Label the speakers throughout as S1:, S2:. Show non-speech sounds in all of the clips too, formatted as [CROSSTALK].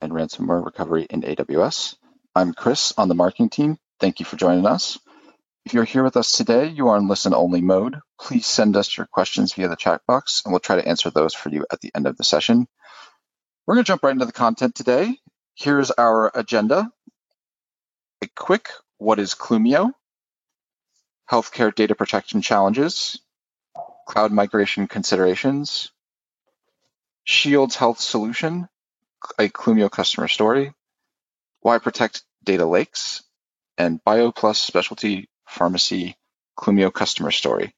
S1: and ransomware recovery in AWS. I'm Chris on the marketing team. Thank you for joining us. If you're here with us today, you are in listen only mode. Please send us your questions via the chat box and we'll try to answer those for you at the end of the session. We're going to jump right into the content today. Here's our agenda. A quick what is Clumio? Healthcare data protection challenges, cloud migration considerations, Shields Health Solution, a Clumio customer story, why protect data lakes, and BioPlus Specialty Pharmacy Clumio customer story.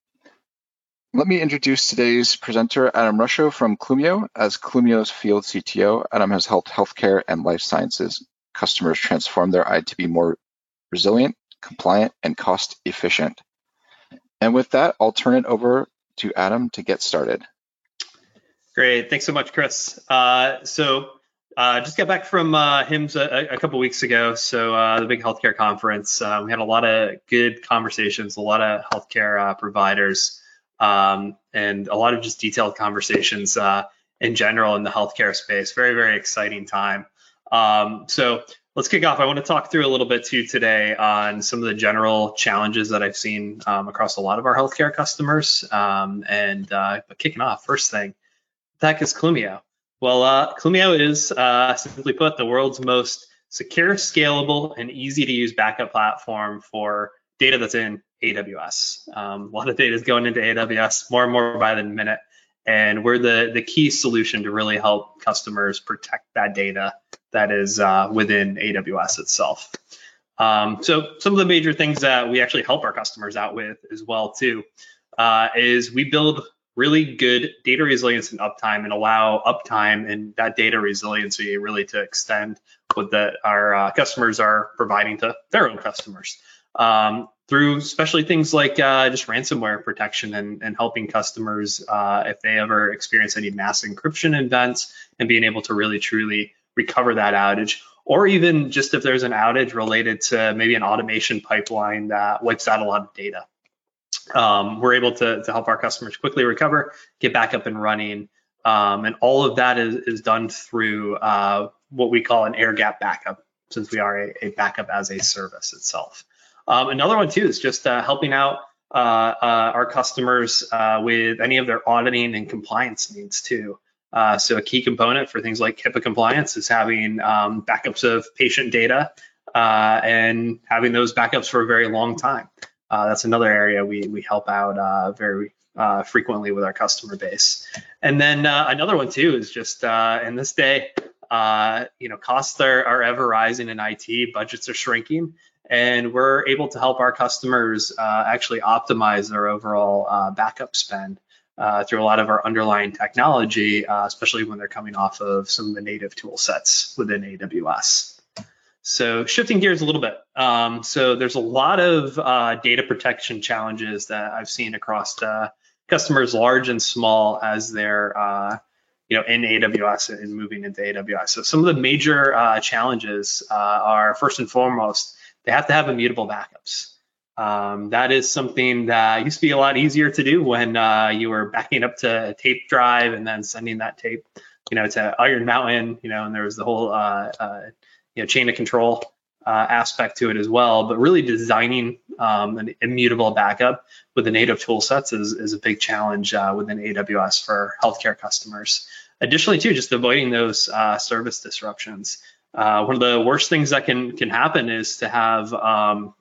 S1: Let me introduce today's presenter, Adam Ruscio from Clumio. As Clumio's field CTO, Adam has helped healthcare and life sciences customers transform their IT to be more resilient, compliant, and cost efficient. And with that, I'll turn it over to Adam to get started.
S2: Great. Thanks so much, Chris. Uh, so uh, just got back from uh, HIMSS a, a couple weeks ago. So uh, the big healthcare conference. Uh, we had a lot of good conversations, a lot of healthcare uh, providers, um, and a lot of just detailed conversations uh, in general in the healthcare space. Very, very exciting time. Um, so let's kick off. I want to talk through a little bit too today on some of the general challenges that I've seen um, across a lot of our healthcare customers. Um, and but kicking off, first thing, heck is Clumio? Well, uh, Clumio is, uh, simply put, the world's most secure, scalable, and easy to use backup platform for data that's in AWS. Um, a lot of data is going into AWS more and more by the minute. And we're the, the key solution to really help customers protect that data that is uh, within AWS itself. Um, so some of the major things that we actually help our customers out with as well too uh, is we build really good data resilience and uptime and allow uptime and that data resiliency really to extend what the, our uh, customers are providing to their own customers. Um, through especially things like uh, just ransomware protection and, and helping customers uh, if they ever experience any mass encryption events and being able to really truly recover that outage. Or even just if there's an outage related to maybe an automation pipeline that wipes out a lot of data um, we're able to, to help our customers quickly recover, get back up and running. Um, and all of that is, is done through uh, what we call an air gap backup, since we are a, a backup as a service itself. Um, another one too is just uh, helping out uh, uh our customers uh, with any of their auditing and compliance needs too. Uh, so a key component for things like HIPAA compliance is having um, backups of patient data and having those backups for a very long time uh, that's another area we we help out uh, very uh, frequently with our customer base. And then uh, another one too is just uh, in this day, uh, you know, costs are, are ever rising in IT, budgets are shrinking, and we're able to help our customers actually optimize their overall backup spend. through a lot of our underlying technology, especially when they're coming off of some of the native tool sets within AWS. So shifting gears a little bit. Um, so there's a lot of uh, data protection challenges that I've seen across uh, customers large and small as they're uh, you know in AWS and moving into AWS. So some of the major uh, challenges uh, are first and foremost they have to have immutable backups. Um, that is something that used to be a lot easier to do when you were backing up to a tape drive and then sending that tape, you know, to Iron Mountain, you know, and there was the whole you know, chain of control uh, aspect to it as well. But really designing um, an immutable backup with the native tool sets is, is a big challenge uh, within AWS for healthcare customers. Additionally, too, just avoiding those uh, service disruptions. Uh, one of the worst things that can can happen is to have um,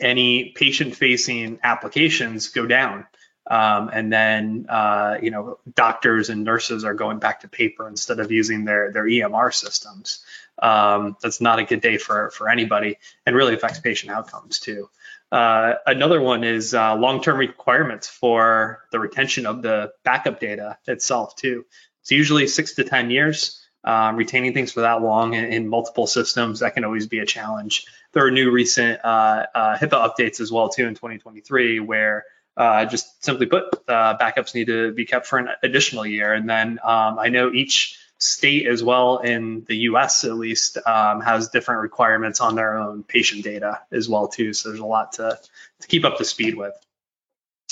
S2: any patient-facing applications go down. Um, and then uh, you know doctors and nurses are going back to paper instead of using their their EMR systems. Um, that's not a good day for for anybody, and really affects patient outcomes too. Uh, another one is uh, long-term requirements for the retention of the backup data itself too. It's usually six to ten years. Um, retaining things for that long in, in, multiple systems that can always be a challenge. There are new recent uh, uh HIPAA updates as well too in 2023 where uh, just simply put, uh, backups need to be kept for an additional year. And then um, I know each state as well in the US at least um, has different requirements on their own patient data as well too. So there's a lot to, to keep up to speed with.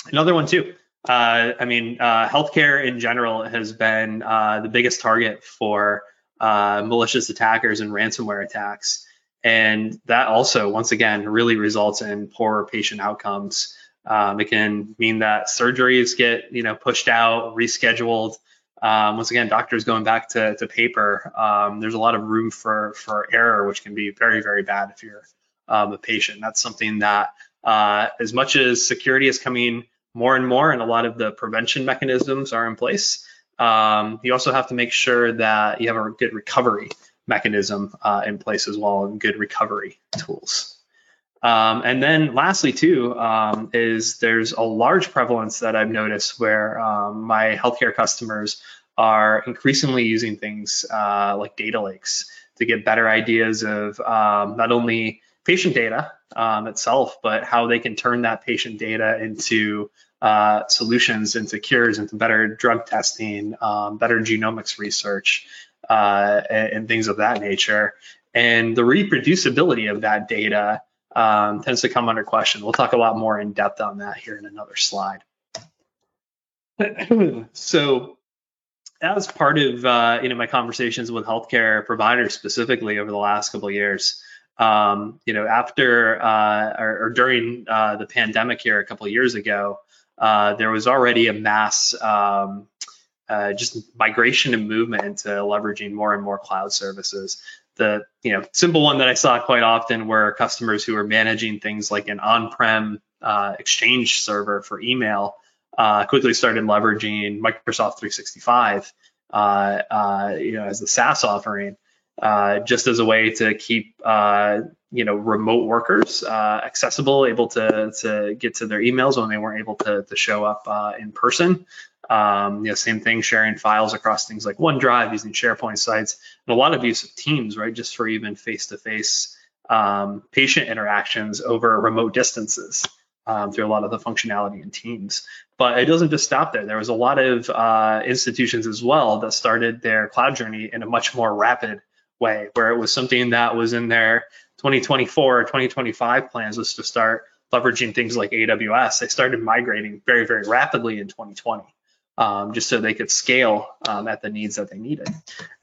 S2: Another one too. Uh, I mean, uh, healthcare in general has been uh, the biggest target for uh, malicious attackers and ransomware attacks. And that also, once again, really results in poor patient outcomes. Um, it can mean that surgeries get, you know, pushed out, rescheduled. Um, once again, doctors going back to, to paper. Um, there's a lot of room for for error, which can be very, very bad if you're um, a patient. That's something that, uh, as much as security is coming more and more, and a lot of the prevention mechanisms are in place, um, you also have to make sure that you have a good recovery mechanism uh, in place as well and good recovery tools. Um, and then lastly, too, um, is there's a large prevalence that I've noticed where um, my healthcare customers are increasingly using things uh, like data lakes to get better ideas of um, not only patient data um, itself, but how they can turn that patient data into uh, solutions, into cures, into better drug testing, um, better genomics research, uh, and, and, things of that nature. And the reproducibility of that data um, tends to come under question. We'll talk a lot more in depth on that here in another slide. [CLEARS THROAT] so, as part of uh, you know my conversations with healthcare providers specifically over the last couple of years, um, you know after uh, or, or, during uh, the pandemic here a couple of years ago, uh, there was already a mass um, uh, just migration and movement into leveraging more and more cloud services the you know simple one that I saw quite often were customers who were managing things like an on-prem uh, Exchange server for email uh, quickly started leveraging Microsoft 365 uh, uh, you know as the SaaS offering uh, just as a way to keep uh, you know remote workers accessible, able to to get to their emails when they weren't able to to show up in person. Um, you know, same thing, sharing files across things like OneDrive, using SharePoint sites, and a lot of use of Teams, right? Just for even face-to-face um, patient interactions over remote distances um, through a lot of the functionality in Teams. But it doesn't just stop there. There was a lot of uh, institutions as well that started their cloud journey in a much more rapid way, where it was something that was in their 2024 or 2025 plans was to start leveraging things like AWS. They started migrating very, very rapidly in 2020 um, just so they could scale um, at the needs that they needed.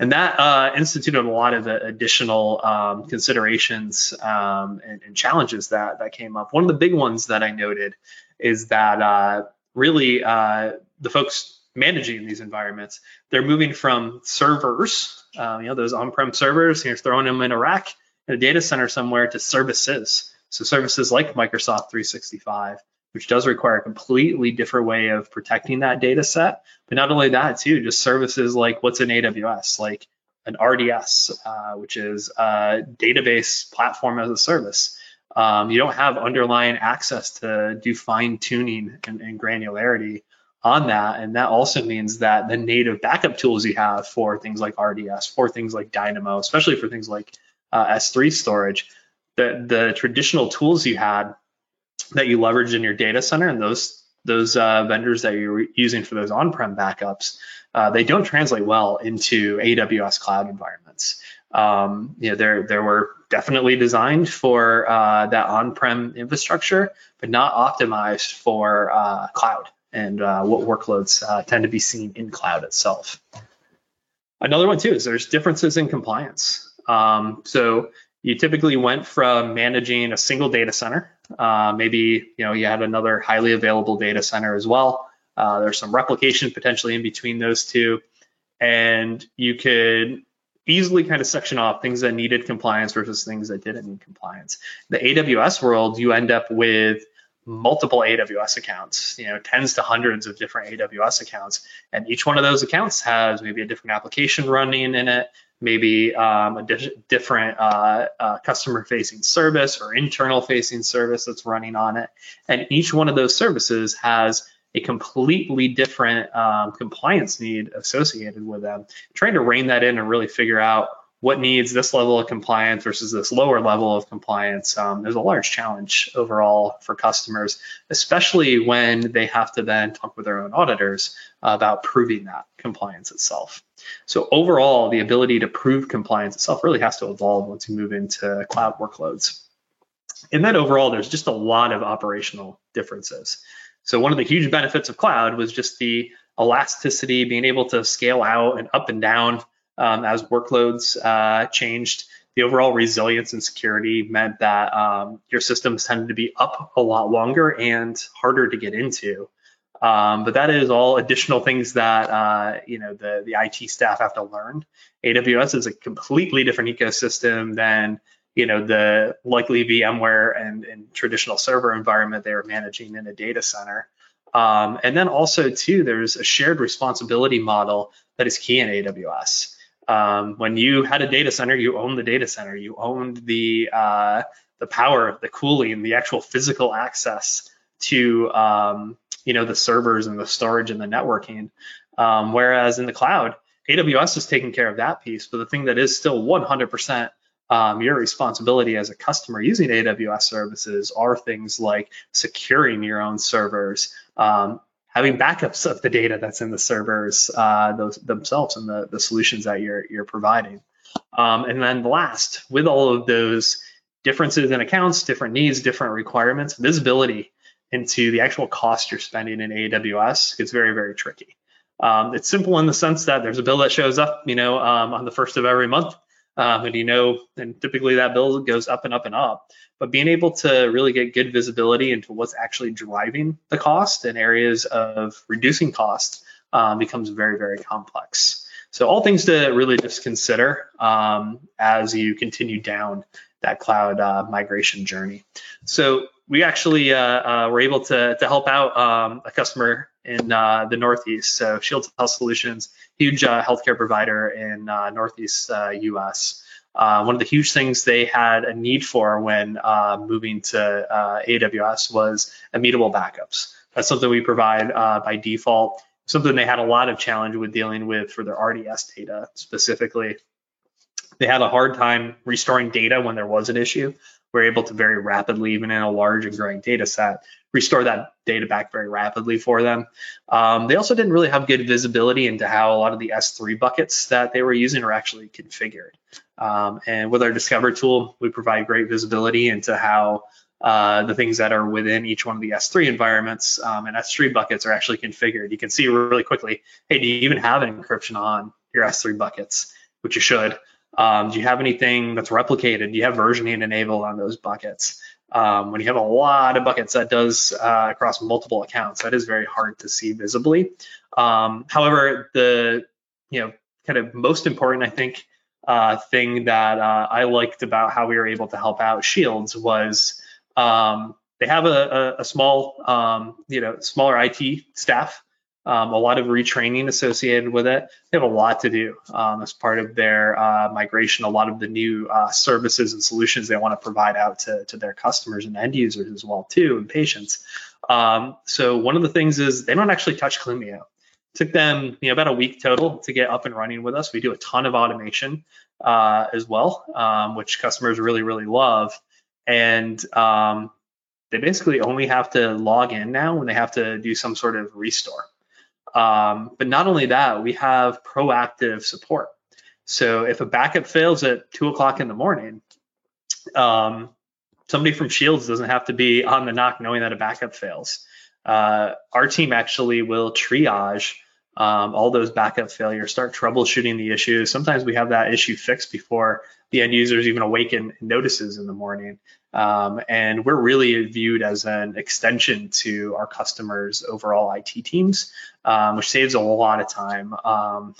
S2: And that uh, instituted a lot of additional um, considerations um, and, and, challenges that, that came up. One of the big ones that I noted is that uh, really uh, the folks managing these environments, they're moving from servers, uh, you know, those on-prem servers, you're throwing them in a rack in a data center somewhere to services. So services like Microsoft 365 which does require a completely different way of protecting that data set. But not only that, too, just services like what's in AWS, like an RDS, uh, which is a database platform as a service. Um, you don't have underlying access to do fine tuning and, and, granularity on that. And that also means that the native backup tools you have for things like RDS, for things like Dynamo, especially for things like uh, S3 storage, the, the traditional tools you had that you leverage in your data center and those those uh, vendors that you're using for those on-prem backups, uh, they don't translate well into AWS cloud environments. Um, you know, they're they were definitely designed for uh, that on-prem infrastructure, but not optimized for uh, cloud and uh, what workloads uh, tend to be seen in cloud itself. Another one too is there's differences in compliance. Um, so you typically went from managing a single data center uh, maybe you know you had another highly available data center as well. Uh, there's some replication potentially in between those two, and you could easily kind of section off things that needed compliance versus things that didn't need compliance. The AWS world, you end up with multiple AWS accounts, you know, tens to hundreds of different AWS accounts, and each one of those accounts has maybe a different application running in it, maybe um, a di- different uh, uh, customer facing service or internal facing service that's running on it. And each one of those services has a completely different um, compliance need associated with them. Trying to rein that in and really figure out what needs this level of compliance versus this lower level of compliance um, there's a large challenge overall for customers especially when they have to then talk with their own auditors about proving that compliance itself so overall, the ability to prove compliance itself really has to evolve once you move into cloud workloads. And then overall, there's just a lot of operational differences. So one of the huge benefits of cloud was just the elasticity, being able to scale out and up and down um, as workloads uh, changed. The overall resilience and security meant that um, your systems tended to be up a lot longer and harder to get into. Um, but that is all additional things that uh, you know the the IT staff have to learn. AWS is a completely different ecosystem than you know the likely VMware and, and traditional server environment they were managing in a data center. Um, and then also too, there's a shared responsibility model that is key in AWS. Um, when you had a data center, you owned the data center, you owned the uh, the power, the cooling, the actual physical access to um, you know the servers and the storage and the networking. Um, whereas in the cloud, AWS is taking care of that piece, but the thing that is still 100% um, your responsibility as a customer using AWS services are things like securing your own servers, um, having backups of the data that's in the servers uh, those themselves and the, the solutions that you're you're providing. Um, and then last, with all of those differences in accounts, different needs, different requirements, visibility into the actual cost you're spending in AWS gets very, very tricky. Um, it's simple in the sense that there's a bill that shows up, you know, um, on the first of every month, um, and you know, and typically that bill goes up and up and up. But being able to really get good visibility into what's actually driving the cost and areas of reducing cost um, becomes very, very complex. So all things to really just consider um, as you continue down that cloud uh, migration journey. So we actually uh, uh, were able to, to help out um, a customer in uh, the Northeast. So Shields Health Solutions, huge uh, healthcare provider in uh, Northeast US. Uh, one of the huge things they had a need for when moving to AWS was immutable backups. That's something we provide by default. Something they had a lot of challenge with dealing with for their RDS data specifically. They had a hard time restoring data when there was an issue we're able to very rapidly, even in a large and growing data set, restore that data back very rapidly for them. Um, they also didn't really have good visibility into how a lot of the S3 buckets that they were using are actually configured. Um, and with our Discover tool, we provide great visibility into how uh, the things that are within each one of the S3 environments um, and S3 buckets are actually configured. You can see really quickly, hey, do you even have encryption on your S3 buckets, which you should. Um, do you have anything that's replicated? Do you have versioning enabled on those buckets? Um, when you have a lot of buckets that does uh, across multiple accounts, that is very hard to see visibly. Um, however, the you know kind of most important, I think, uh, thing that uh, I liked about how we were able to help out Shields was um, they have a, a, a small, um, you know, smaller IT staff um, a lot of retraining associated with it. They have a lot to do um, as part of their uh, migration, a lot of the new uh, services and solutions they want to provide out to, to their customers and end users as well too, and patients. Um, so one of the things is they don't actually touch Clumio. Took them you know, about a week total to get up and running with us. We do a ton of automation uh, as well, um, which customers really, really love. And um, they basically only have to log in now when they have to do some sort of restore. Um, but not only that, we have proactive support. So if a backup fails at two o'clock in the morning, um, somebody from Shields doesn't have to be on the NOC knowing that a backup fails. Uh, our team actually will triage um, all those backup failures, start troubleshooting the issues. Sometimes we have that issue fixed before the end users even awaken and notices in the morning. Um, and we're really viewed as an extension to our customers' overall IT teams, um, which saves a lot of time. Um,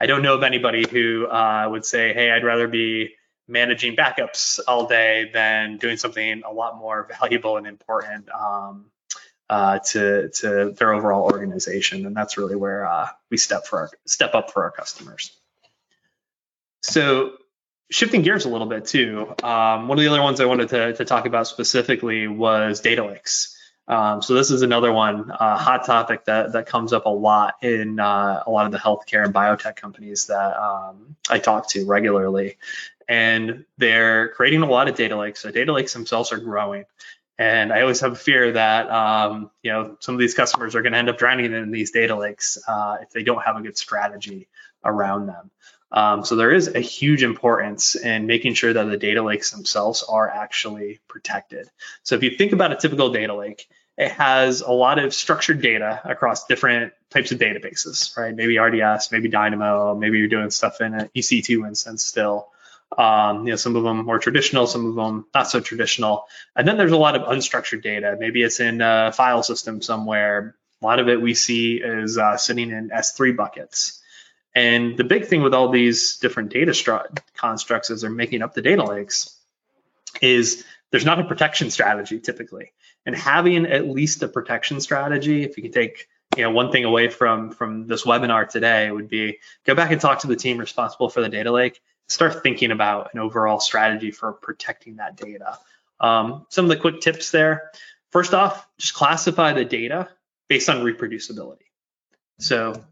S2: I don't know of anybody who uh, would say, hey, I'd rather be managing backups all day than doing something a lot more [LAUGHS] valuable and important um, uh, to, to their overall organization. And that's really where uh, we step for our, step up for our customers. So shifting gears a little bit too, um, one of the other ones I wanted to, to talk about specifically was data lakes. Um, so this is another one, uh, hot topic that that comes up a lot in uh, a lot of the healthcare and biotech companies that um, I talk to regularly, and they're creating a lot of data lakes. So data lakes themselves are growing, and I always have a fear that um, you know some of these customers are going to end up drowning in these data lakes uh, if they don't have a good strategy around them. Um, so there is a huge importance in making sure that the data lakes themselves are actually protected. So if you think about a typical data lake, it has a lot of structured data across different types of databases, right? Maybe RDS, maybe Dynamo, maybe you're doing stuff in an EC2 instance still. Um, you know, some of them more traditional, some of them not so traditional. And then there's a lot of unstructured data. Maybe it's in a file system somewhere. A lot of it we see is uh, sitting in S3 buckets. And the big thing with all these different data constructs as they're making up the data lakes is there's not a protection strategy typically. And having at least a protection strategy, if you can take you know one thing away from from this webinar today would be go back and talk to the team responsible for the data lake start thinking about an overall strategy for protecting that data. Um, some of the quick tips there. First off just classify the data based on reproducibility. So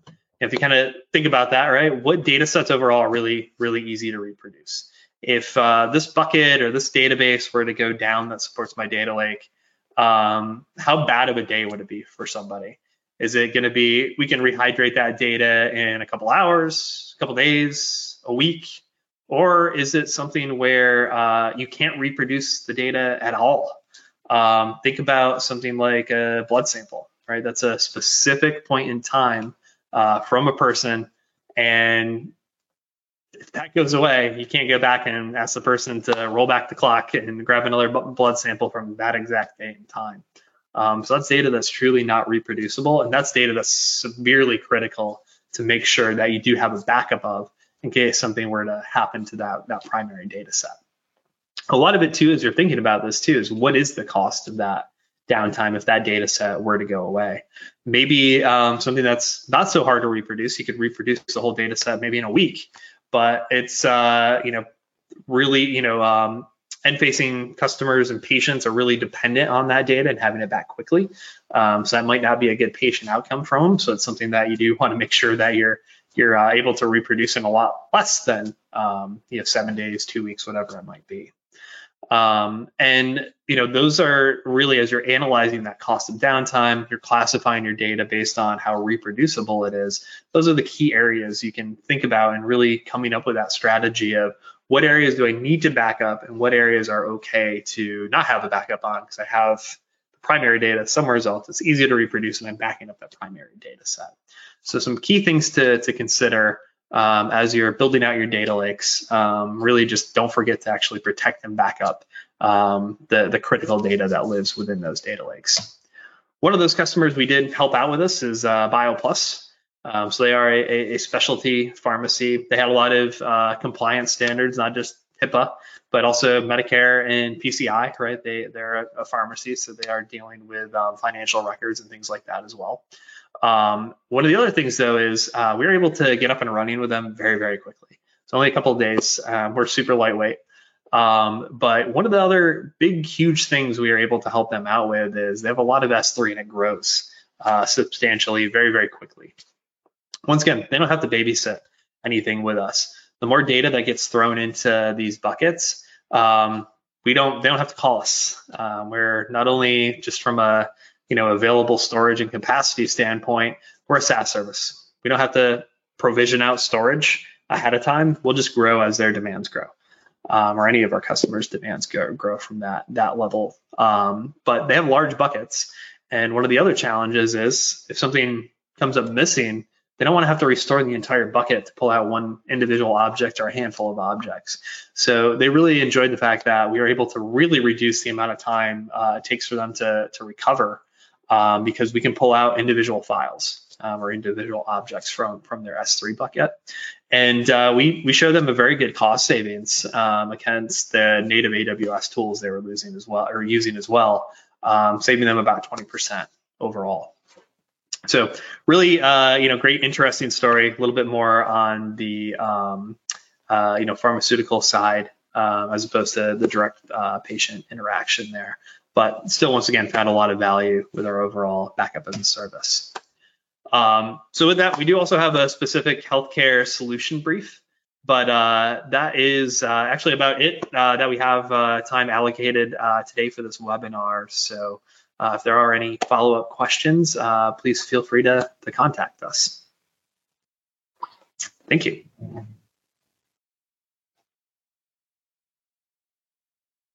S2: if you kind of think about that right what data sets overall are really really easy to reproduce if uh, this bucket or this database were to go down that supports my data lake um, how bad of a day would it be for somebody is it going to be we can rehydrate that data in a couple hours, a couple days, a week, or is it something where uh, you can't reproduce the data at all? Um, think about something like a blood sample, right? That's a specific point in time uh, from a person, and if that goes away, you can't go back and ask the person to roll back the clock and grab another blood sample from that exact date and time. Um, so that's data that's truly not reproducible, and that's data that's severely critical to make sure that you do have a backup of in case something were to happen to that, that primary data set. A lot of it too, as you're thinking about this too, is what is the cost of that downtime if that data set were to go away? Maybe um, something that's not so hard to reproduce, you could reproduce the whole data set maybe in a week, but it's uh, you know really you know um, end facing customers and patients are really dependent on that data and having it back quickly. Um, so that might not be a good patient outcome from them. So it's something that you do [LAUGHS] want to make sure that you're you're uh, able to reproduce in a lot less than um, you know seven days, two weeks, whatever it might be. Um, and you know those are really as you're analyzing that cost of downtime, you're classifying your data based on how reproducible it is. Those are the key areas you can think about and really coming up with that strategy of what areas do I need to back up and what areas are okay to not have a backup on because I have the primary data somewhere else. It's easier to reproduce and I'm backing up that primary data set. So some key things to, to consider um, as you're building out your data lakes. Um, really just don't forget to actually protect and back up um, the, the critical data that lives within those data lakes. One of those customers we did help out with us is uh, BioPlus. Um, so they are a, a, specialty pharmacy. They had a lot of uh, compliance standards, not just HIPAA, but also Medicare and PCI, right? They they're a, pharmacy, so they are dealing with um, financial records and things like that as well. Um, one of the other things though is uh, we were able to get up and running with them very very quickly. It's only a couple of days. Um, we're super lightweight. Um, but one of the other big, huge things we are able to help them out with is they have a lot of S3 and it grows uh, substantially very, very quickly once again, they don't have to babysit anything with us. The more data that gets thrown into these buckets, um, we don't they don't have to call us. Um, we're not only just from a you know available storage and capacity standpoint, we're a SaaS service. We don't have to provision out storage ahead of time. We'll just grow as their demands grow. Um, or any of our customers' demands grow, grow from that that level. Um, but they have large buckets, and one of the other challenges is if something comes up missing, they don't want to have to restore the entire bucket to pull out one individual object or a handful of objects. So they really enjoyed the fact that we were able to really reduce the amount of time uh, it takes for them to, to recover um, because we can pull out individual files um, or individual objects from, from their S3 bucket. And uh, we, we show them a very good cost savings um, against the native AWS tools they were losing as well or using as well, um, saving them about 20% overall. So really, uh, you know, great, interesting story. A little bit more on the, um, uh, you know, pharmaceutical side um, as opposed to the direct uh, patient interaction there. But still, once again, found a lot of value with our overall backup as a service. Um, so with that, we do also have a specific healthcare solution brief, but uh, that is uh, actually about it uh, that we have uh, time allocated uh, today for this webinar. So uh, if there are any follow-up questions, please feel free to, to contact us. Thank you.